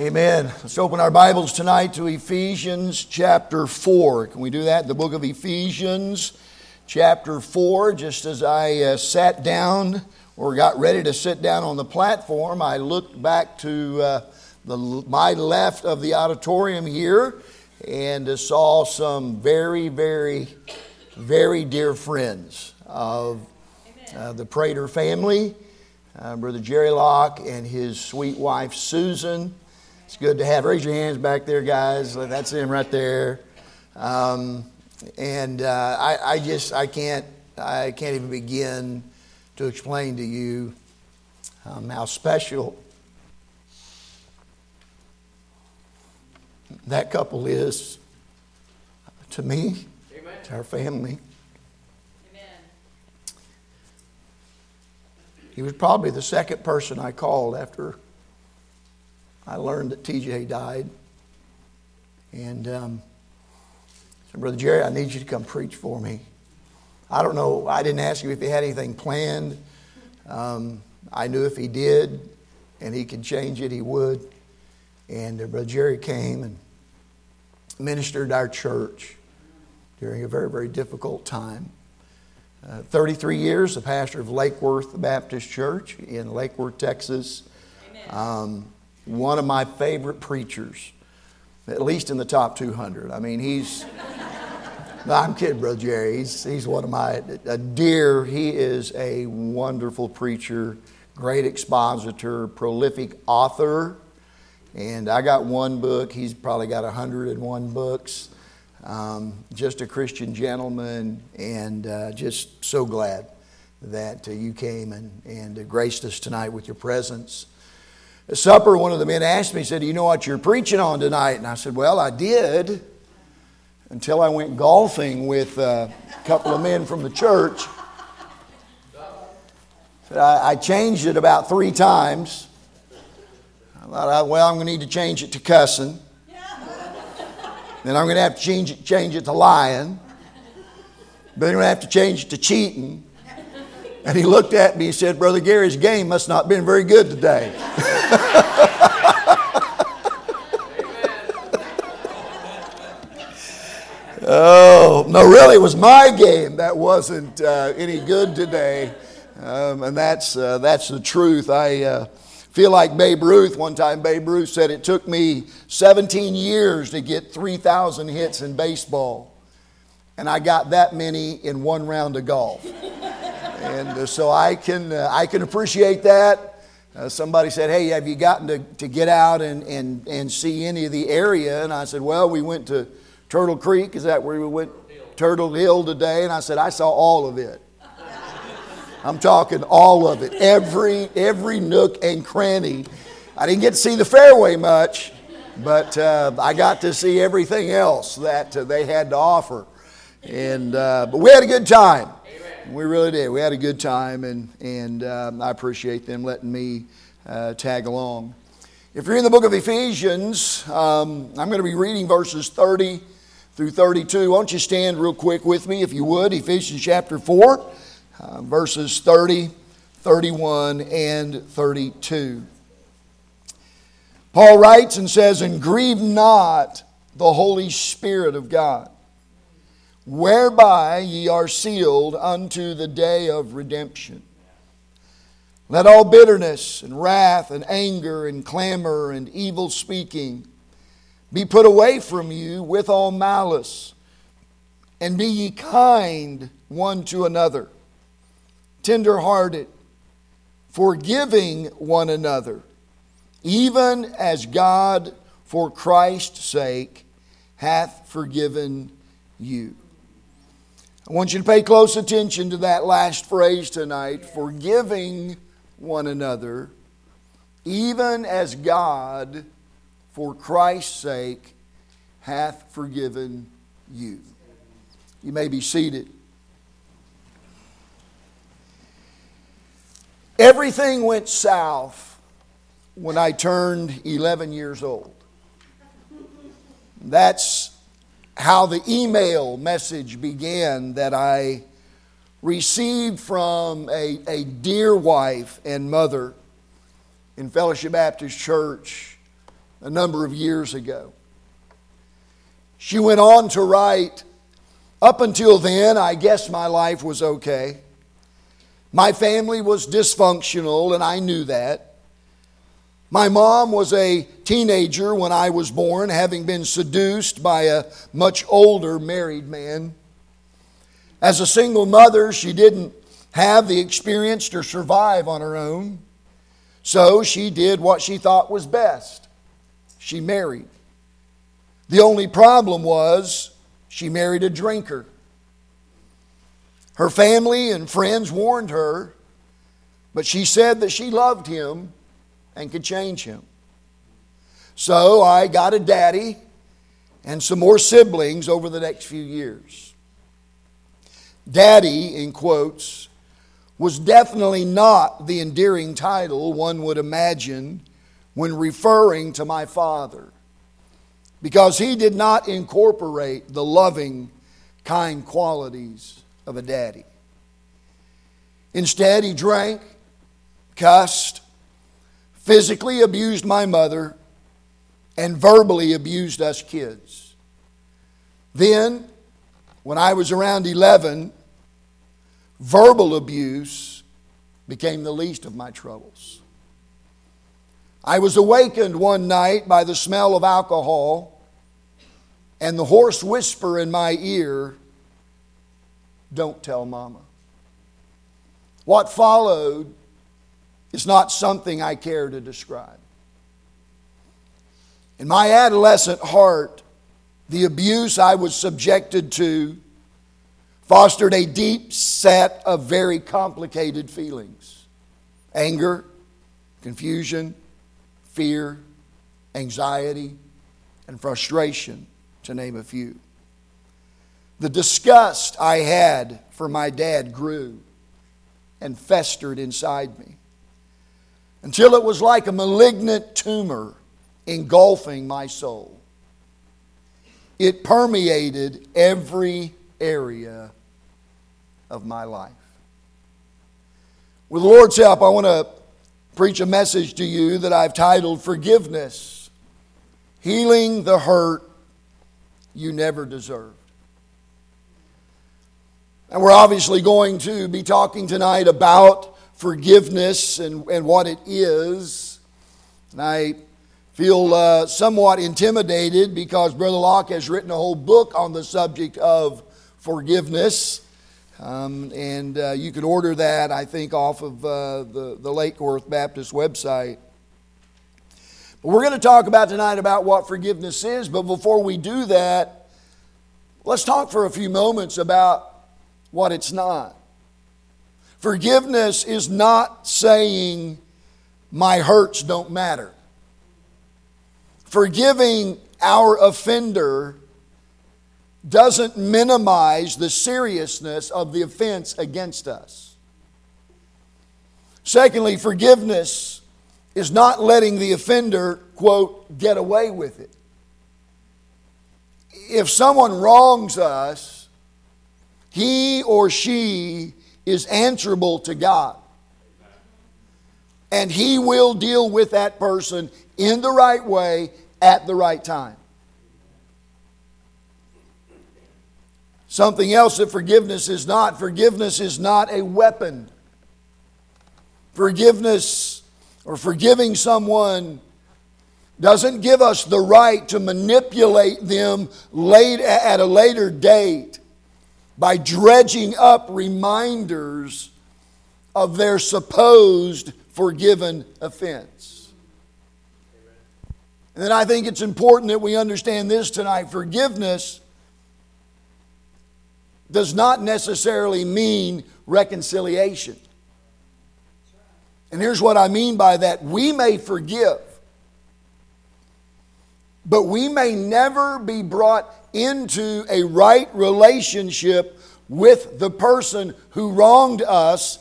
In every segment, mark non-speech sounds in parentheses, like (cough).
Amen. Let's open our Bibles tonight to Ephesians chapter 4. Can we do that? The book of Ephesians chapter 4. Just as I uh, sat down or got ready to sit down on the platform, I looked back to uh, the, my left of the auditorium here and uh, saw some very, very, very dear friends of uh, the Prater family. Uh, Brother Jerry Locke and his sweet wife Susan. It's good to have. Raise your hands back there, guys. That's him right there. Um, and uh, I, I, just I can't I can't even begin to explain to you um, how special that couple is to me, Amen. to our family. Amen. He was probably the second person I called after I learned that TJ died. And um, said, Brother Jerry, I need you to come preach for me. I don't know, I didn't ask you if he had anything planned. Um, I knew if he did and he could change it, he would. And uh, Brother Jerry came and ministered our church during a very, very difficult time. Uh, 33 years, the pastor of Lake Worth Baptist Church in Lake Worth, Texas. Um, one of my favorite preachers, at least in the top 200. I mean, he's, (laughs) no, I'm kidding, Brother Jerry. He's, he's one of my, a dear, he is a wonderful preacher, great expositor, prolific author. And I got one book, he's probably got 101 books. Um, just a Christian gentleman, and uh, just so glad that uh, you came and, and graced us tonight with your presence. At supper, one of the men asked me, he said, Do you know what you're preaching on tonight? And I said, Well, I did until I went golfing with a couple of men from the church. I, changed it about three times. I thought, well, I'm going to need to change it to cussing. Then I'm going to have to change it, change it to lying. Then I'm going to have to change it to cheating. And he looked at me and said, Brother Gary's game must not have been very good today. (laughs) oh, no, really, it was my game that wasn't uh, any good today. Um, and that's, uh, that's the truth. I uh, feel like Babe Ruth. One time, Babe Ruth said it took me 17 years to get 3,000 hits in baseball. And I got that many in one round of golf. And uh, so I can, uh, I can appreciate that. Uh, somebody said, Hey, have you gotten to, to get out and, and, and see any of the area? And I said, Well, we went to Turtle Creek. Is that where we went? Turtle Hill today. And I said, I saw all of it. I'm talking all of it, every, every nook and cranny. I didn't get to see the fairway much, but uh, I got to see everything else that uh, they had to offer. And, uh, but we had a good time. We really did. We had a good time, and, and um, I appreciate them letting me uh, tag along. If you're in the book of Ephesians, um, I'm going to be reading verses 30 through 32. Won't you stand real quick with me, if you would? Ephesians chapter 4, uh, verses 30, 31, and 32. Paul writes and says, And grieve not the Holy Spirit of God whereby ye are sealed unto the day of redemption. Let all bitterness and wrath and anger and clamor and evil speaking be put away from you with all malice. And be ye kind one to another, tender hearted, forgiving one another, even as God for Christ's sake hath forgiven you. I want you to pay close attention to that last phrase tonight forgiving one another, even as God, for Christ's sake, hath forgiven you. You may be seated. Everything went south when I turned 11 years old. That's how the email message began that I received from a, a dear wife and mother in Fellowship Baptist Church a number of years ago. She went on to write, Up until then, I guess my life was okay. My family was dysfunctional, and I knew that. My mom was a teenager when I was born, having been seduced by a much older married man. As a single mother, she didn't have the experience to survive on her own. So she did what she thought was best. She married. The only problem was she married a drinker. Her family and friends warned her, but she said that she loved him and could change him. So I got a daddy and some more siblings over the next few years. Daddy, in quotes, was definitely not the endearing title one would imagine when referring to my father, because he did not incorporate the loving, kind qualities of a daddy. Instead, he drank, cussed, physically abused my mother, and verbally abused us kids. Then, when I was around 11, verbal abuse became the least of my troubles. I was awakened one night by the smell of alcohol and the hoarse whisper in my ear Don't tell mama. What followed is not something I care to describe. In my adolescent heart, the abuse I was subjected to fostered a deep set of very complicated feelings anger, confusion, fear, anxiety, and frustration, to name a few. The disgust I had for my dad grew and festered inside me until it was like a malignant tumor engulfing my soul. It permeated every area of my life. With the Lord's help, I want to preach a message to you that I've titled Forgiveness Healing the Hurt You Never Deserved. And we're obviously going to be talking tonight about forgiveness and, and what it is. And I feel uh, somewhat intimidated because Brother Locke has written a whole book on the subject of forgiveness. Um, and uh, you can order that, I think, off of uh, the, the Lake Worth Baptist website. But we're going to talk about tonight about what forgiveness is. But before we do that, let's talk for a few moments about what it's not. Forgiveness is not saying my hurts don't matter. Forgiving our offender doesn't minimize the seriousness of the offense against us. Secondly, forgiveness is not letting the offender, quote, get away with it. If someone wrongs us, he or she is answerable to God. And he will deal with that person in the right way at the right time. Something else that forgiveness is not forgiveness is not a weapon. Forgiveness or forgiving someone doesn't give us the right to manipulate them late at a later date by dredging up reminders of their supposed forgiven offense. And then I think it's important that we understand this tonight. Forgiveness does not necessarily mean reconciliation. And here's what I mean by that we may forgive, but we may never be brought into a right relationship with the person who wronged us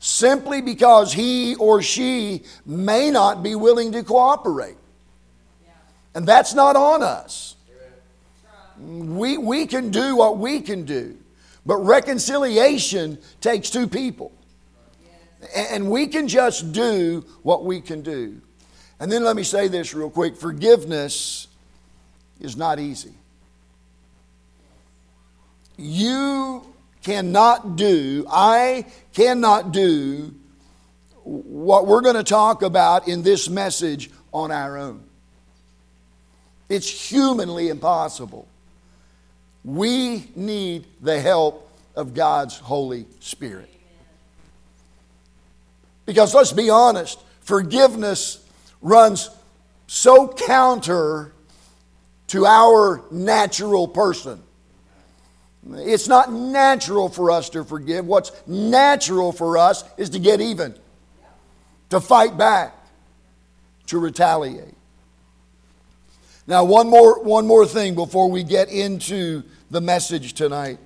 simply because he or she may not be willing to cooperate. And that's not on us. We, we can do what we can do. But reconciliation takes two people. And we can just do what we can do. And then let me say this real quick forgiveness is not easy. You cannot do, I cannot do what we're going to talk about in this message on our own. It's humanly impossible. We need the help of God's Holy Spirit. Because let's be honest, forgiveness runs so counter to our natural person. It's not natural for us to forgive. What's natural for us is to get even, to fight back, to retaliate. Now, one more, one more thing before we get into the message tonight.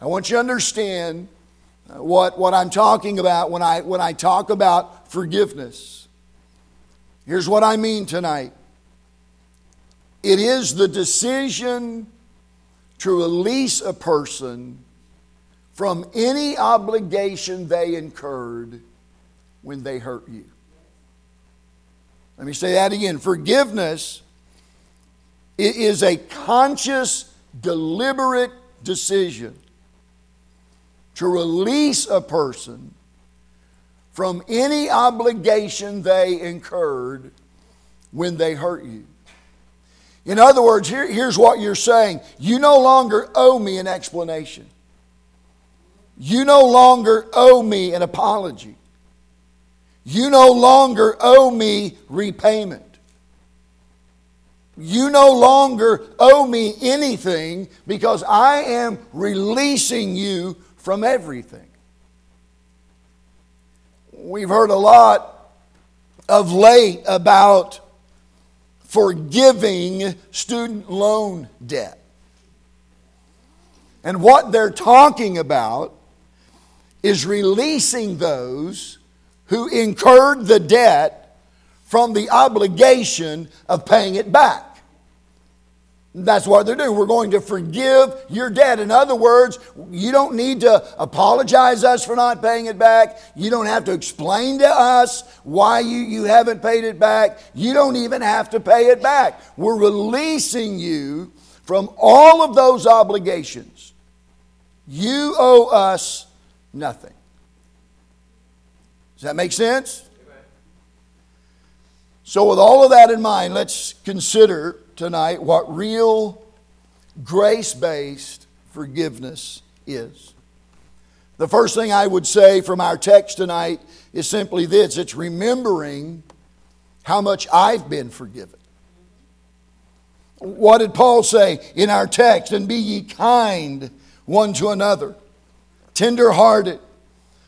I want you to understand uh, what, what I'm talking about when I, when I talk about forgiveness. Here's what I mean tonight it is the decision to release a person from any obligation they incurred when they hurt you. Let me say that again. Forgiveness is a conscious, deliberate decision to release a person from any obligation they incurred when they hurt you. In other words, here, here's what you're saying you no longer owe me an explanation, you no longer owe me an apology, you no longer owe me repayment. You no longer owe me anything because I am releasing you from everything. We've heard a lot of late about forgiving student loan debt. And what they're talking about is releasing those who incurred the debt from the obligation of paying it back. That's what they're doing. We're going to forgive your debt. In other words, you don't need to apologize us for not paying it back. You don't have to explain to us why you, you haven't paid it back. You don't even have to pay it back. We're releasing you from all of those obligations. You owe us nothing. Does that make sense? So, with all of that in mind, let's consider tonight what real grace based forgiveness is. The first thing I would say from our text tonight is simply this it's remembering how much I've been forgiven. What did Paul say in our text? And be ye kind one to another, tender hearted,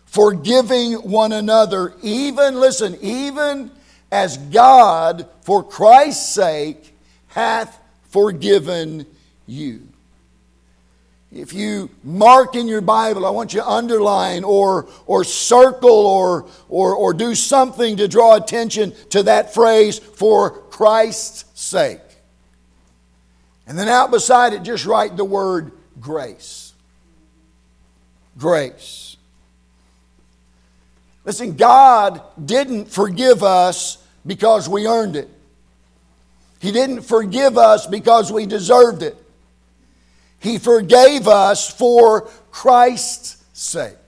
forgiving one another, even, listen, even as God, for Christ's sake, hath forgiven you. If you mark in your Bible, I want you to underline or, or circle or, or, or do something to draw attention to that phrase, for Christ's sake. And then out beside it, just write the word grace. Grace. Listen, God didn't forgive us because we earned it. He didn't forgive us because we deserved it. He forgave us for Christ's sake.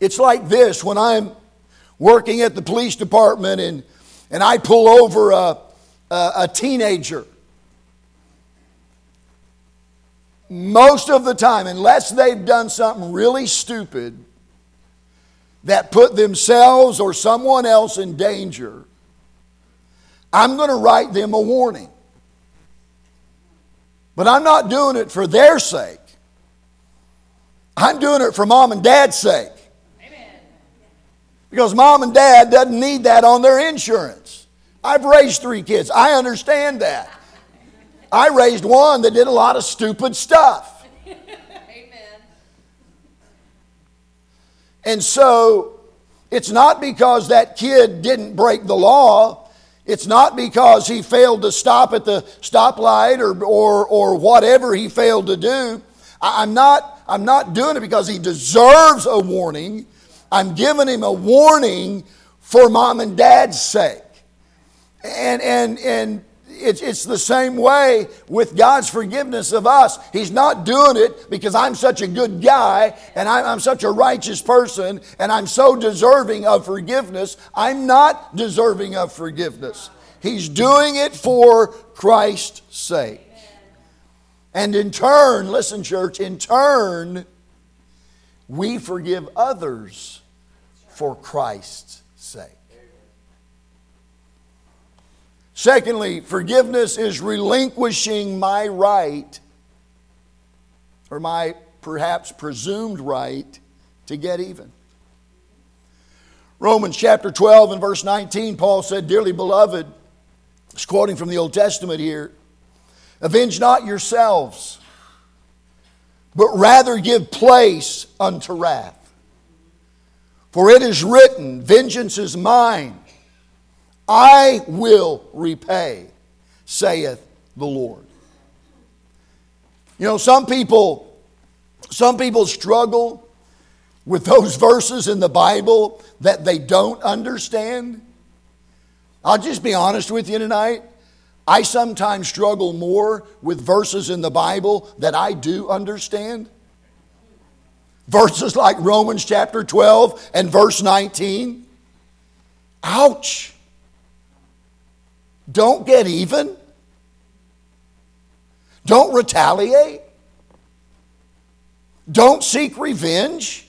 It's like this when I'm working at the police department and, and I pull over a, a, a teenager. Most of the time, unless they've done something really stupid that put themselves or someone else in danger, I'm going to write them a warning. But I'm not doing it for their sake. I'm doing it for mom and dad's sake. Amen. Because mom and dad doesn't need that on their insurance. I've raised three kids. I understand that. I raised one that did a lot of stupid stuff. Amen. And so it's not because that kid didn't break the law it's not because he failed to stop at the stoplight or, or, or whatever he failed to do. I'm not, I'm not doing it because he deserves a warning. I'm giving him a warning for mom and dad's sake. And, and, and it's, it's the same way with God's forgiveness of us. He's not doing it because I'm such a good guy and I'm, I'm such a righteous person and I'm so deserving of forgiveness. I'm not deserving of forgiveness. He's doing it for Christ's sake. And in turn, listen, church, in turn, we forgive others for Christ's sake. Secondly, forgiveness is relinquishing my right, or my perhaps presumed right, to get even. Romans chapter 12 and verse 19, Paul said, Dearly beloved, he's quoting from the Old Testament here, avenge not yourselves, but rather give place unto wrath. For it is written, Vengeance is mine. I will repay, saith the Lord. You know, some people, some people struggle with those (laughs) verses in the Bible that they don't understand. I'll just be honest with you tonight. I sometimes struggle more with verses in the Bible that I do understand. Verses like Romans chapter 12 and verse 19. Ouch. Don't get even. Don't retaliate. Don't seek revenge.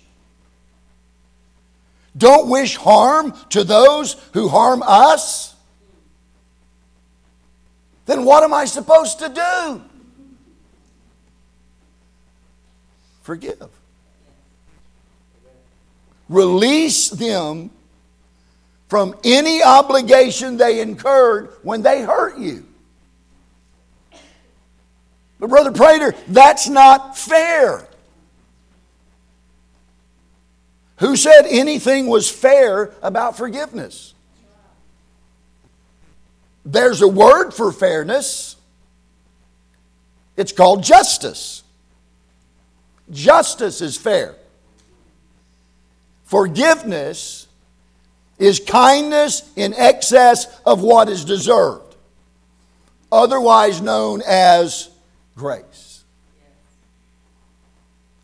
Don't wish harm to those who harm us. Then what am I supposed to do? Forgive. Release them from any obligation they incurred when they hurt you. But, Brother Prater, that's not fair. Who said anything was fair about forgiveness? There's a word for fairness. It's called justice. Justice is fair. Forgiveness is kindness in excess of what is deserved, otherwise known as grace.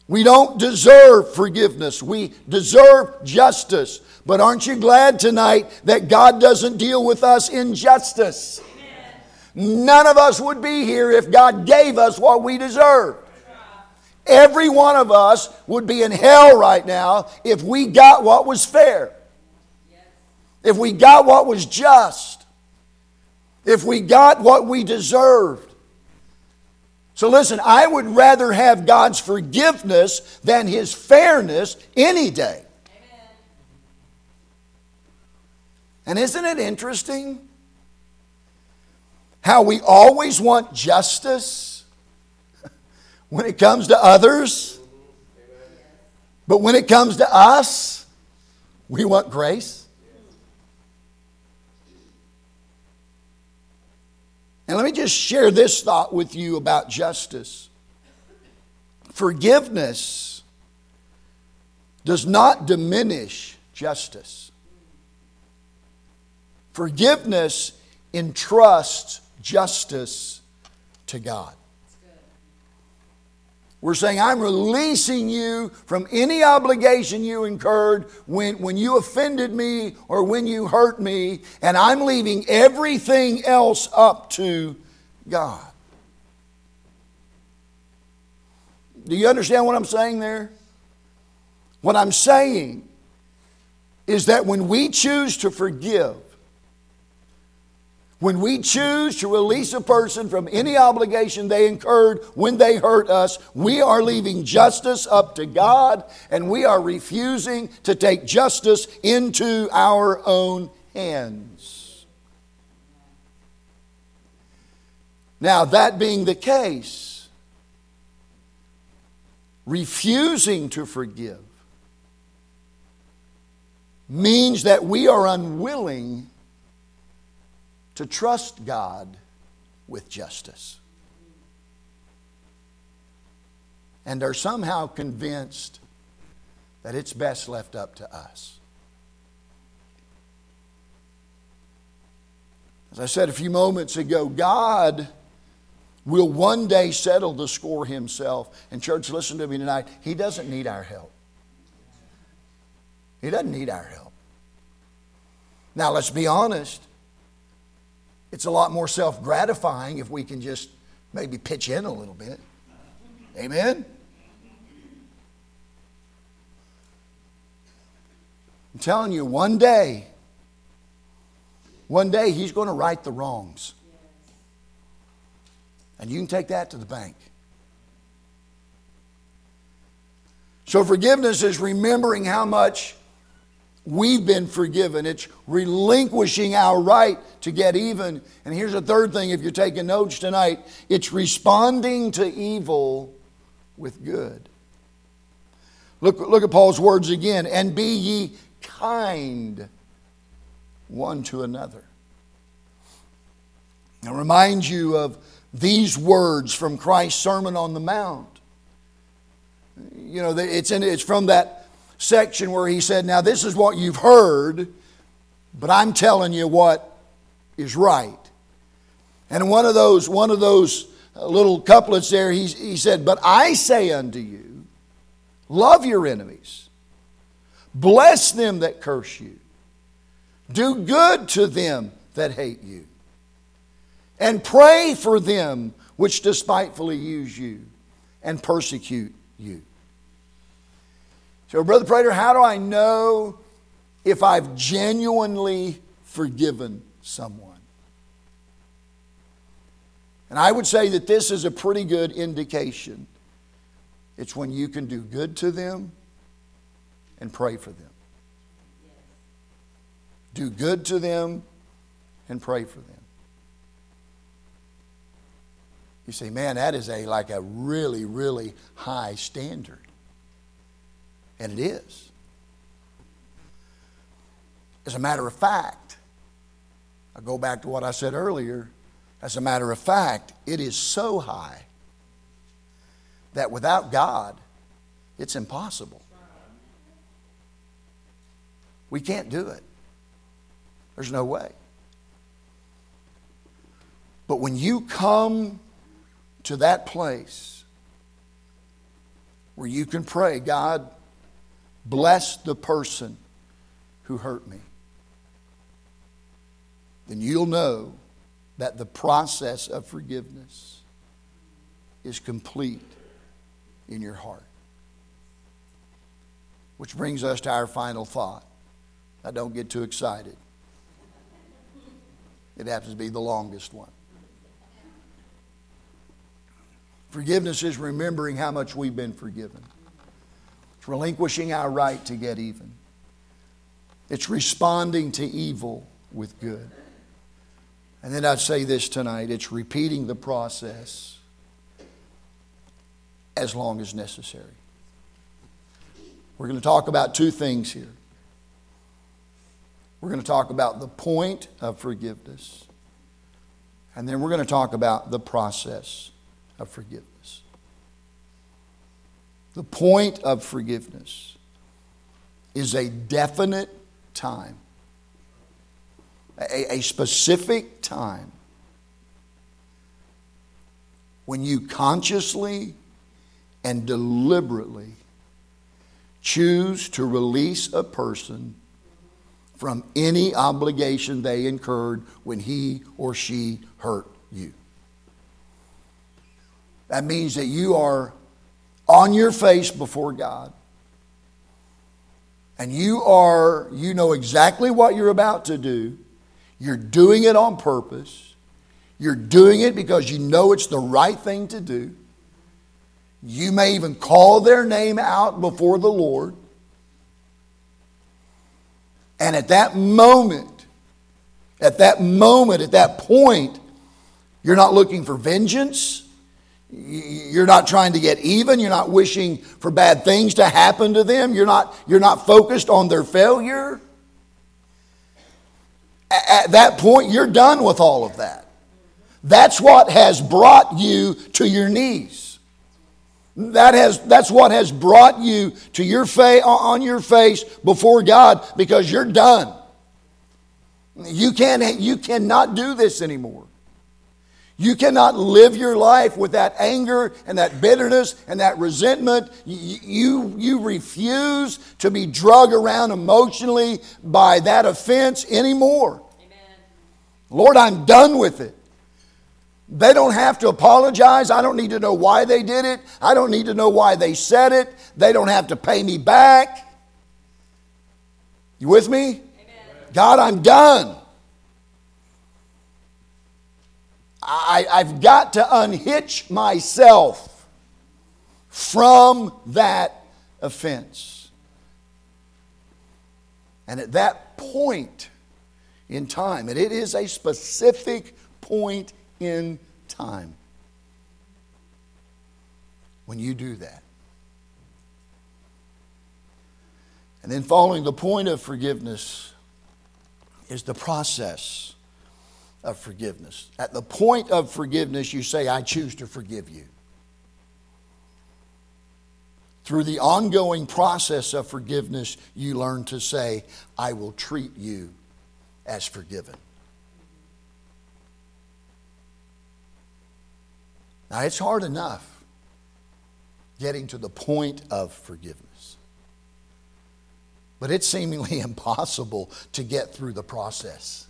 We don't deserve forgiveness. We deserve justice. But aren't you glad tonight that God doesn't deal with us in justice? None of us would be here if God gave us what we deserve. Every one of us would be in hell right now if we got what was fair if we got what was just, if we got what we deserved. So listen, I would rather have God's forgiveness than His fairness any day. Amen. And isn't it interesting how we always want justice (laughs) when it comes to others, but when it comes to us, we want grace? And let me just share this thought with you about justice. Forgiveness does not diminish justice. Forgiveness entrusts justice to God. We're saying, I'm releasing you from any obligation you incurred when, when you offended me or when you hurt me, and I'm leaving everything else up to God. Do you understand what I'm saying there? What I'm saying is that when we choose to forgive, when we choose to release a person from any obligation they incurred when they hurt us, we are leaving justice up to God and we are refusing to take justice into our own hands. Now, that being the case, refusing to forgive means that we are unwilling to trust God with justice and are somehow convinced that it's best left up to us. As I said a few moments ago, God will one day settle the score himself. And, church, listen to me tonight. He doesn't need our help. He doesn't need our help. Now, let's be honest. It's a lot more self gratifying if we can just maybe pitch in a little bit. Amen? I'm telling you, one day, one day he's going to right the wrongs. And you can take that to the bank. So, forgiveness is remembering how much we've been forgiven. It's relinquishing our right to get even. And here's a third thing if you're taking notes tonight it's responding to evil with good. Look, look at Paul's words again. And be ye kind one to another. I remind you of these words from Christ's Sermon on the Mount. You know, it's, in, it's from that section where he said, Now, this is what you've heard, but I'm telling you what is right. And one of those, one of those uh, little couplets there, he, he said, But I say unto you, love your enemies, bless them that curse you, do good to them that hate you and pray for them which despitefully use you and persecute you. So, Brother Prater, how do I know if I've genuinely forgiven someone? And I would say that this is a pretty good indication. It's when you can do good to them and pray for them. Do good to them and pray for them. You say, man, that is a like a really, really high standard. And it is. As a matter of fact, I go back to what I said earlier. As a matter of fact, it is so high that without God, it's impossible. We can't do it. There's no way. But when you come to that place where you can pray, God, bless the person who hurt me, then you'll know that the process of forgiveness is complete in your heart. Which brings us to our final thought. I don't get too excited. It happens to be the longest one. Forgiveness is remembering how much we've been forgiven. It's relinquishing our right to get even. It's responding to evil with good. And then I'd say this tonight it's repeating the process as long as necessary. We're going to talk about two things here. We're going to talk about the point of forgiveness, and then we're going to talk about the process of forgiveness. The point of forgiveness is a definite time, a, a specific time when you consciously and deliberately choose to release a person from any obligation they incurred when he or she hurt you. That means that you are on your face before God. And you are, you know exactly what you're about to do. You're doing it on purpose. You're doing it because you know it's the right thing to do. You may even call their name out before the Lord. And at that moment, at that moment, at that point, you're not looking for vengeance. You're not trying to get even. You're not wishing for bad things to happen to them. You're not, you're not focused on their failure. At that point, you're done with all of that. That's what has brought you to your knees. That has, that's what has brought you to your face on your face before God because you're done. You, can't, you cannot do this anymore. You cannot live your life with that anger and that bitterness and that resentment. You, you, refuse to be drug around emotionally by that offense anymore. Amen. Lord, I'm done with it. They don't have to apologize. I don't need to know why they did it. I don't need to know why they said it. They don't have to pay me back. You with me? Amen. God, I'm done. I, I've got to unhitch myself from that offense. And at that point in time, and it is a specific point in time, when you do that. And then, following the point of forgiveness is the process of forgiveness. At the point of forgiveness, you say, I choose to forgive you. Through the ongoing process of forgiveness, you learn to say, I will treat you as forgiven. Now, it's hard enough getting to the point of forgiveness, but it's seemingly (laughs) impossible to get through the process.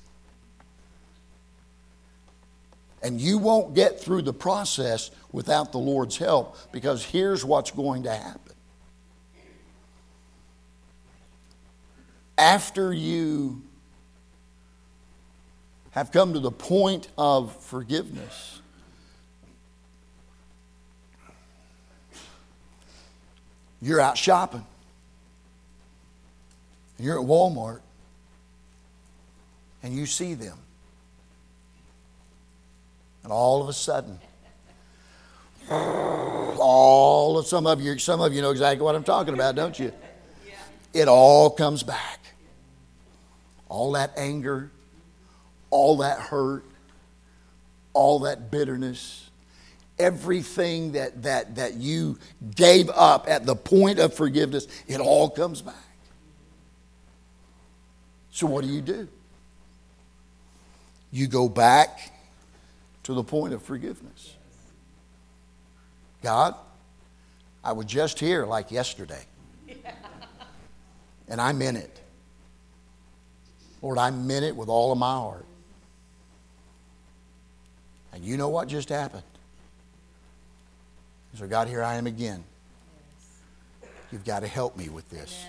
And you won't get through the process without the Lord's help because here's what's going to happen. After you have come to the point of forgiveness, you're out shopping. And you're at Walmart and you see them. And all of a sudden, all of some of you, some of you know exactly what I'm talking about, don't you? It all comes back. All that anger, all that hurt, all that bitterness, everything that, that, that you gave up at the point of forgiveness, it all comes back. So, what do you do? You go back to the point of forgiveness. God, I was just here like yesterday. And I meant it. Lord, I meant it with all of my heart. And you know what just happened? So, God, here I am again. You've got to help me with this.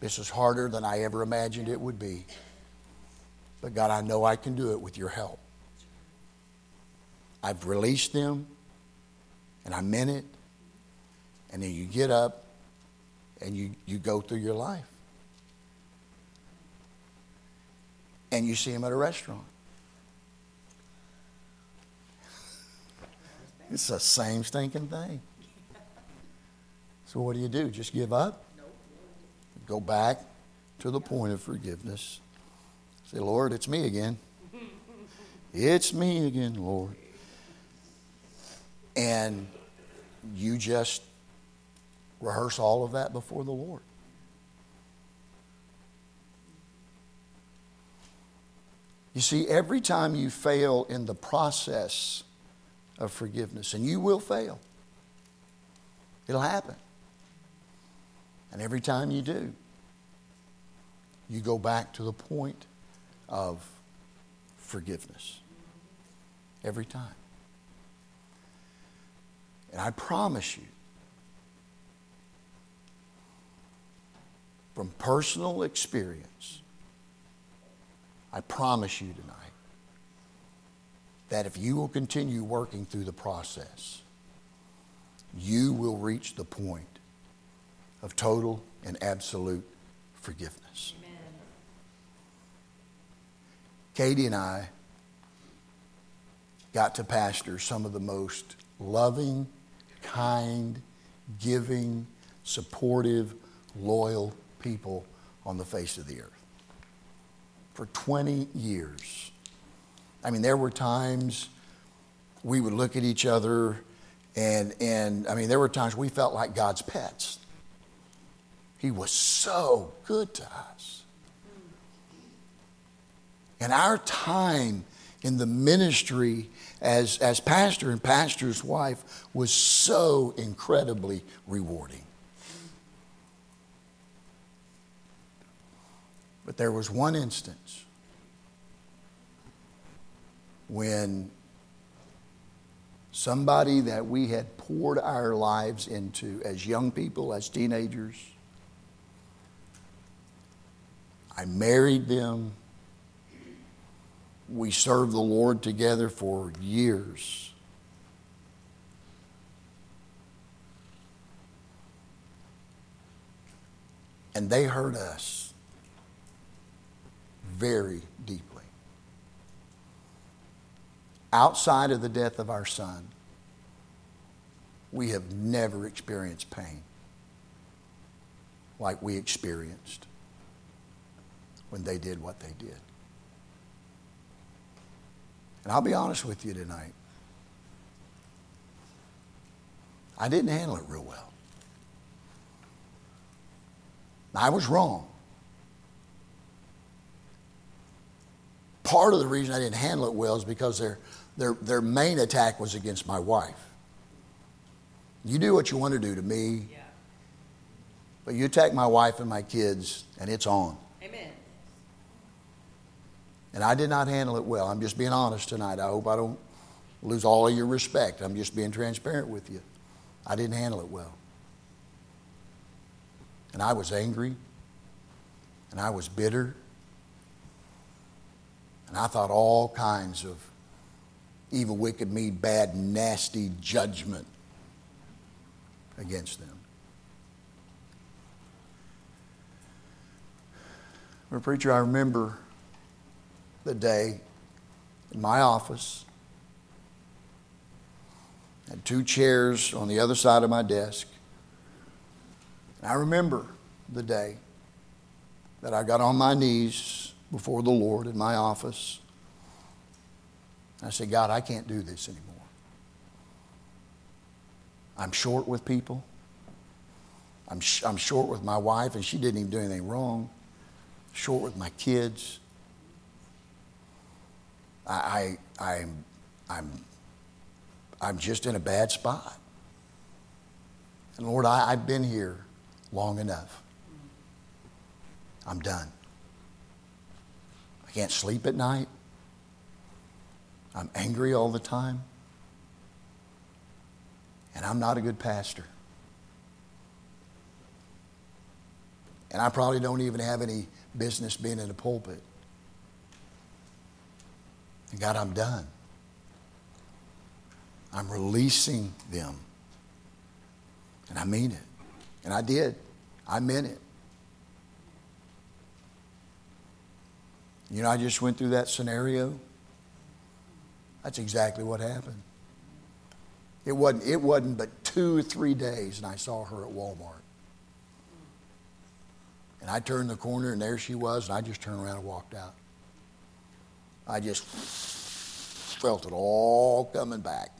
This is harder than I ever imagined it would be. But, God, I know I can do it with your help. I've released them and I meant it. And then you get up and you, you go through your life. And you see them at a restaurant. It's the same stinking thing. So, what do you do? Just give up? Go back to the point of forgiveness. Say, Lord, it's me again. (laughs) It's me again, Lord and you just rehearse all of that before the Lord. You see, every time you fail in the process of forgiveness, and you will fail, it'll happen. And every time you do, you go back to the point of forgiveness. Every time. And I promise you, from personal experience, I promise you tonight that if you will continue working through the process, you will reach the point of total and absolute forgiveness. Amen. Katie and I got to pastor some of the most loving kind, giving, supportive, loyal people on the face of the earth. For 20 years. I mean, there were times we would look at each other, and, and I mean, there were times we felt like God's pets. He was so good to us. And our time in the ministry as, as pastor and pastor's wife was so incredibly rewarding. But there was one instance when somebody that we had poured our lives into as young people, as teenagers, I married them. We served the Lord together for years. And they hurt us very deeply. Outside of the death of our son, we have never experienced pain like we experienced when they did what they did. And I'll be honest with you tonight. I didn't handle it real well. I was wrong. Part of the reason I didn't handle it well is because their, their, their main attack was against my wife. You do what you want to do to me, yeah. but you attack my wife and my kids, and it's on. And I did not handle it well. I'm just being honest tonight. I hope I don't lose all of your respect. I'm just being transparent with you. I didn't handle it well. And I was angry, and I was bitter, and I thought all kinds of evil, wicked, mean, bad, nasty judgment against them. Preacher, I remember the day in my office. I had two chairs on the other side of my desk. And I remember the day that I got on my knees before the Lord in my office. I said, God, I can't do this anymore. I'm short with people. I'm, sh- I'm short with my wife, and she didn't even do anything wrong. Short with my kids. I, I, I'm, I'm, I'm just in a bad spot. And Lord, I, I've been here long enough. I'm done. I can't sleep at night. I'm angry all the time. And I'm not a good pastor. And I probably don't even have any business being in the pulpit. And God, I'm done. I'm releasing them. And I mean it. And I did. I meant it. You know, I just went through that scenario. That's exactly what happened. It wasn't, it wasn't but two or three days, and I saw her at Walmart. And I turned the corner, and there she was, and I just turned around and walked out. I just felt it all coming back.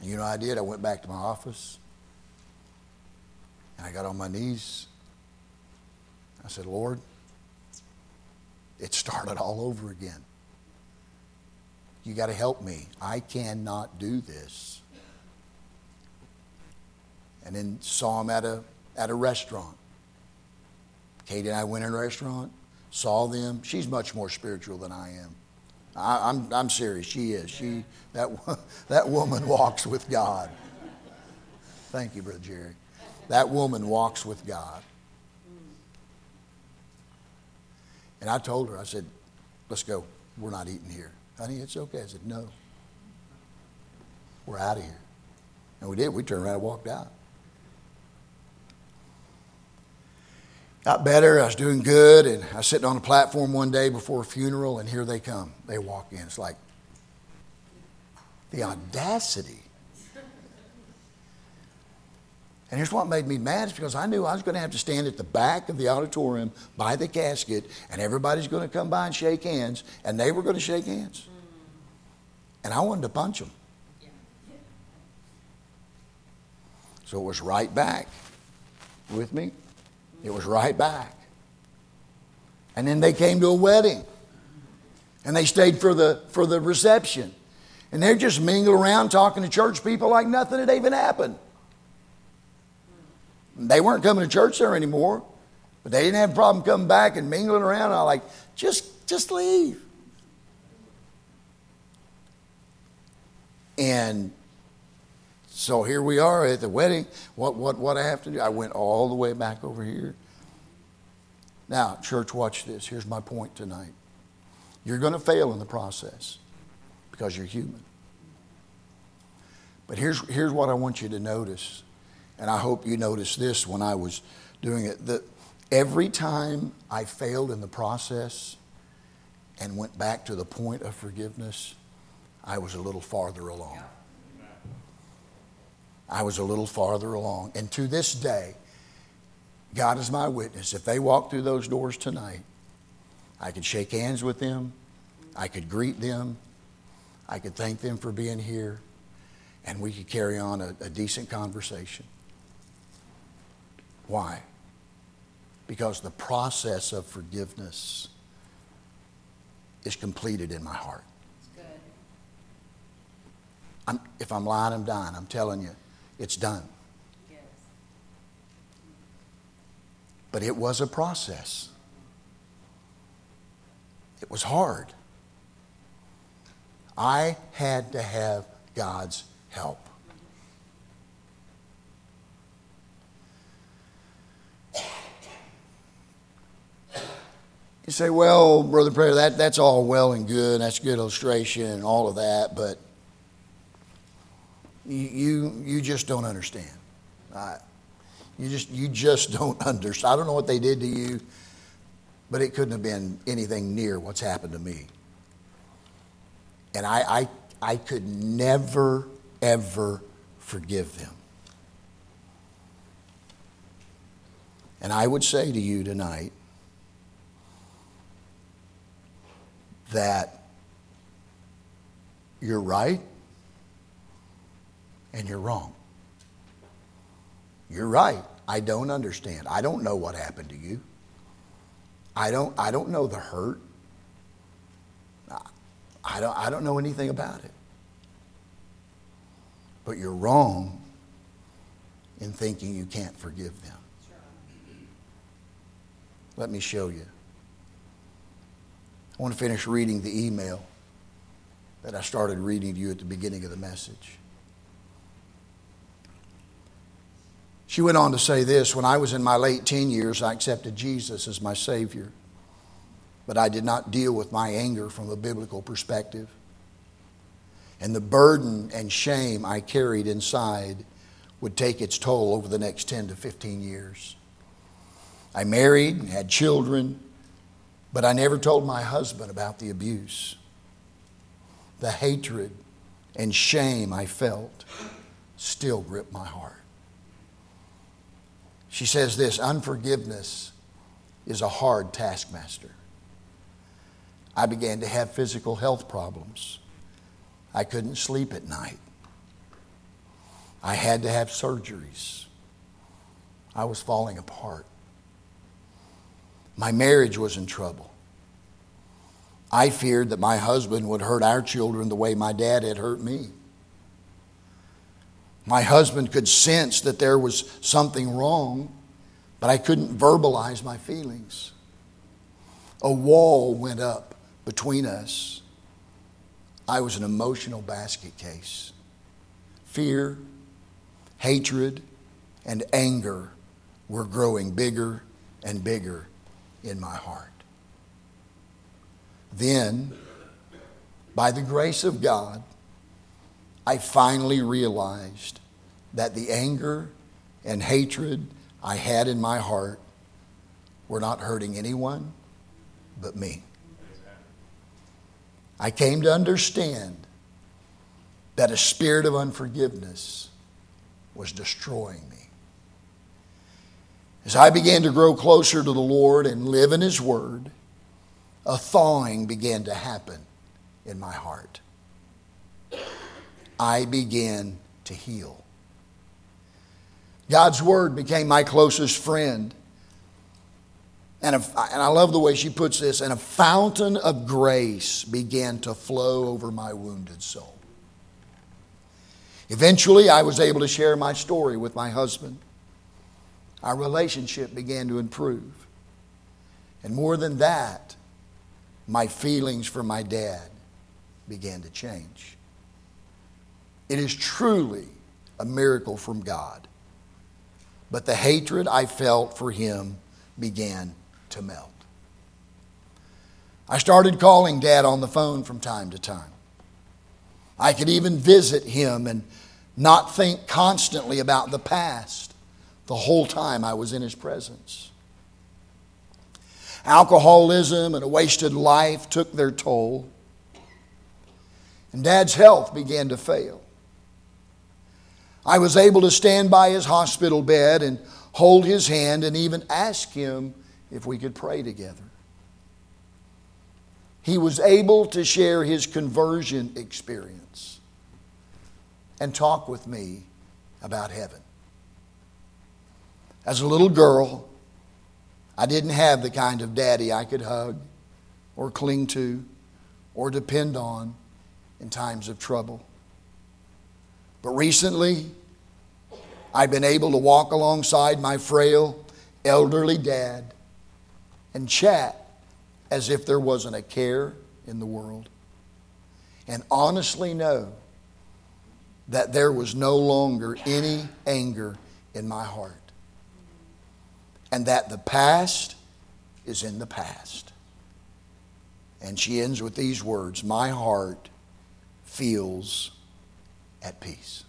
And you know I did? I went back to my office, and I got on my knees. I said, Lord, it started all over again. You got to help me. I cannot do this. And then saw him at a, at a restaurant. Katie and I went in a restaurant, saw them. She's much more spiritual than I am. I, am I'm, I'm serious. She is. She, that, (laughs) that woman walks with God. Thank you, Brother Jerry. That woman walks with God. And I told her, I said, let's go. We're not eating here. Honey, it's okay. I said, No. We're out of here. And we did. We turned around and walked out. Got better. I was doing good. And I was sitting on a platform one day before a funeral, and here they come. They walk in. It's like the audacity. And here's what made me mad is because I knew I was going to have to stand at the back of the auditorium by the casket, and everybody's going to come by and shake hands, and they were going to shake hands. And I wanted to punch them. So it was right back with me. It was right back. And then they came to a wedding. And they stayed for the, for the reception. And they're just mingling around talking to church people like nothing had even happened. They weren't coming to church there anymore, but they didn't have a problem coming back and mingling around. I like, just, just leave. And so here we are at the wedding. What, what, what I have to do? I went all the way back over here. Now, church, watch this. Here's my point tonight. You're going to fail in the process because you're human. But here's, here's what I want you to notice, and I hope you noticed this when I was doing it. That every time I failed in the process and went back to the point of forgiveness, I was a little farther along. I was a little farther along. And to this day, God is my witness. If they walk through those doors tonight, I could shake hands with them, I could greet them, I could thank them for being here, and we could carry on a, a decent conversation. Why? Because the process of forgiveness is completed in my heart. I'm, if I'm lying, I'm dying. I'm telling you, it's done. But it was a process. It was hard. I had to have God's help. You say, well, Brother Prayer, that, that's all well and good. That's a good illustration and all of that, but you, you just don't understand. I, you just, you just (laughs) don't understand. I don't know what they did to you, but it couldn't have been anything near what's happened to me. And I, I, I could never, ever forgive them. And I would say to you tonight that you're right and you're wrong. You're right. I don't understand. I don't know what happened to you. I don't, I don't know the hurt. I don't, I don't know anything about it. But you're wrong in thinking you can't forgive them. Let me show you. I want to finish reading the email that I started reading to you at the beginning of the message. She went on to say this When I was in my late teen years, I accepted Jesus as my Savior, but I did not deal with my anger from a biblical perspective. And the burden and shame I carried inside would take its toll over the next 10 to 15 years. I married and had children, but I never told my husband about the abuse. The hatred and shame I felt still grip my heart. She says this unforgiveness is a hard taskmaster. I began to have physical health problems. I couldn't sleep at night. I had to have surgeries. I was falling apart. My marriage was in trouble. I feared that my husband would hurt our children the way my dad had hurt me. My husband could sense that there was something wrong, but I couldn't verbalize my feelings. A wall went up between us. I was an emotional basket case. Fear, hatred, and anger were growing bigger and bigger in my heart. Then, by the grace of God, I finally realized that the anger and hatred I had in my heart were not hurting anyone but me. I came to understand that a spirit of unforgiveness was destroying me. As I began to grow closer to the Lord and live in His Word, a thawing began to happen in my heart. I began to heal. God's Word became my closest friend. And, a, and I love the way she puts this, and a fountain of grace began to flow over my wounded soul. Eventually, I was able to share my story with my husband. Our relationship began to improve. And more than that, my feelings for my dad began to change. It is truly a miracle from God. But the hatred I felt for him began to melt. I started calling dad on the phone from time to time. I could even visit him and not think constantly about the past the whole time I was in his presence. Alcoholism and a wasted life took their toll, and dad's health began to fail. I was able to stand by his hospital bed and hold his hand and even ask him if we could pray together. He was able to share his conversion experience and talk with me about heaven. As a little girl, I didn't have the kind of daddy I could hug or cling to or depend on in times of trouble. But recently, I've been able to walk alongside my frail, elderly dad and chat as if there wasn't a care in the world. And honestly know that there was no longer any anger in my heart. And that the past is in the past. And she ends with these words My heart feels at peace.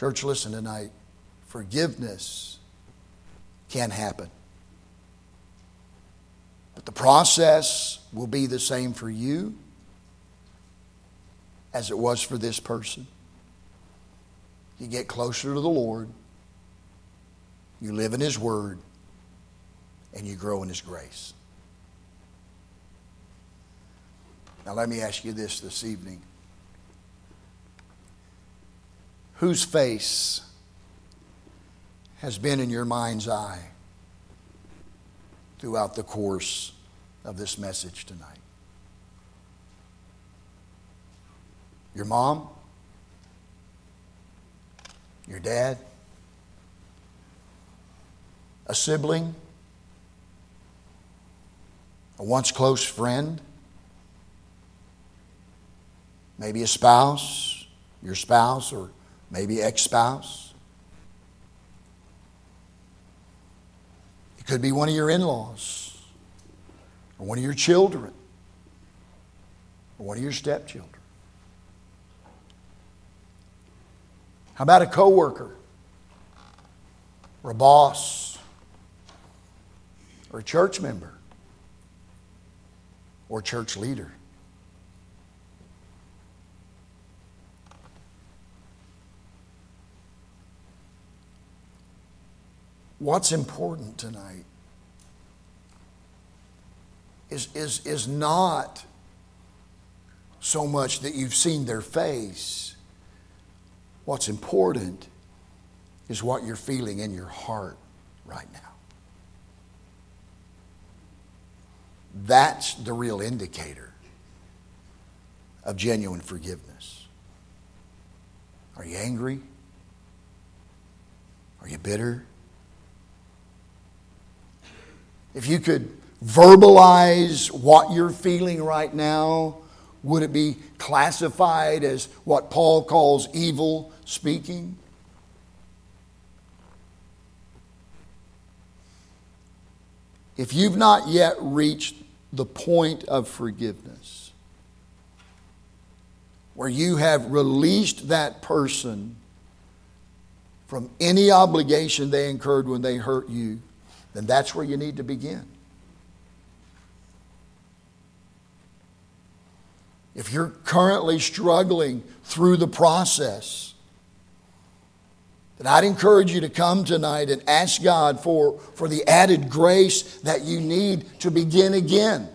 Church, listen tonight. Forgiveness can happen. But the process will be the same for you as it was for this person. You get closer to the Lord, you live in His Word, and you grow in His grace. Now, let me ask you this this evening Whose face has been in your mind's eye throughout the course of this message tonight? Your mom? Your dad? A sibling? A once close friend? Maybe a spouse, your spouse, or maybe ex spouse. It could be one of your in laws, or one of your children, or one of your stepchildren. How about a coworker, or a boss, or a church member, or a church leader? What's important tonight is, is, is not so much that you've seen their face. What's important is what you're feeling in your heart right now. That's the real indicator of genuine forgiveness. Are you angry? Are you bitter? If you could verbalize what you're feeling right now, would it be classified as what Paul calls evil speaking? If you've not yet reached the point of forgiveness, where you have released that person from any obligation they incurred when they hurt you, then that's where you need to begin. If you're currently struggling through the process, then I'd encourage you to come tonight and ask God for, for the added grace that you need to begin again.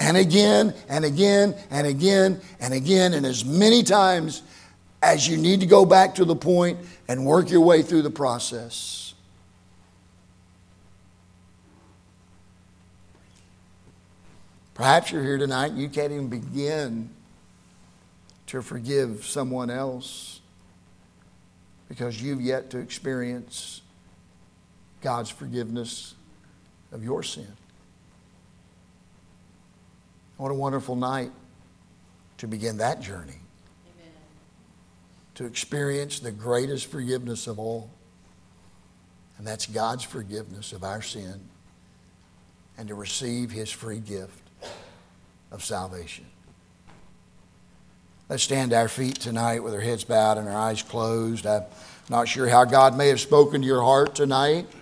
And again, and again, and again, and again, and as many times as you need to go back to the point and work your way through the process. Perhaps you're here tonight and you can't even begin to forgive someone else because you've yet to experience God's forgiveness of your sin. What a wonderful night to begin that journey. Amen. To experience the greatest forgiveness of all. And that's God's forgiveness of our sin. And to receive his free gift of salvation. Let's stand to our feet tonight with our heads bowed and our eyes closed. I'm not sure how God may have spoken to your heart tonight.